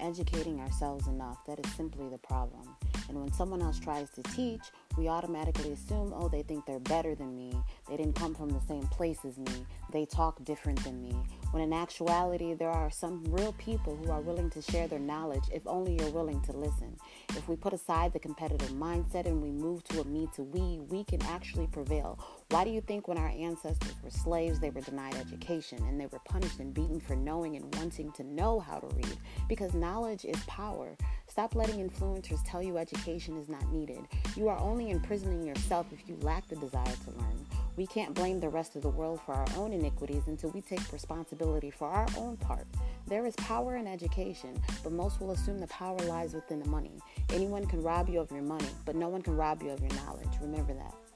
educating ourselves enough. That is simply the problem. And when someone else tries to teach, we automatically assume, oh, they think they're better than me. They didn't come from the same place as me. They talk different than me. When in actuality, there are some real people who are willing to share their knowledge if only you're willing to listen. If we put aside the competitive mindset and we move to a me to we, we can actually prevail. Why do you think when our ancestors were slaves, they were denied education and they were punished and beaten for knowing and wanting to know how to read? Because knowledge is power. Stop letting influencers tell you education is not needed. You are only imprisoning yourself if you lack the desire to learn. We can't blame the rest of the world for our own iniquities until we take responsibility for our own part. There is power in education, but most will assume the power lies within the money. Anyone can rob you of your money, but no one can rob you of your knowledge. Remember that.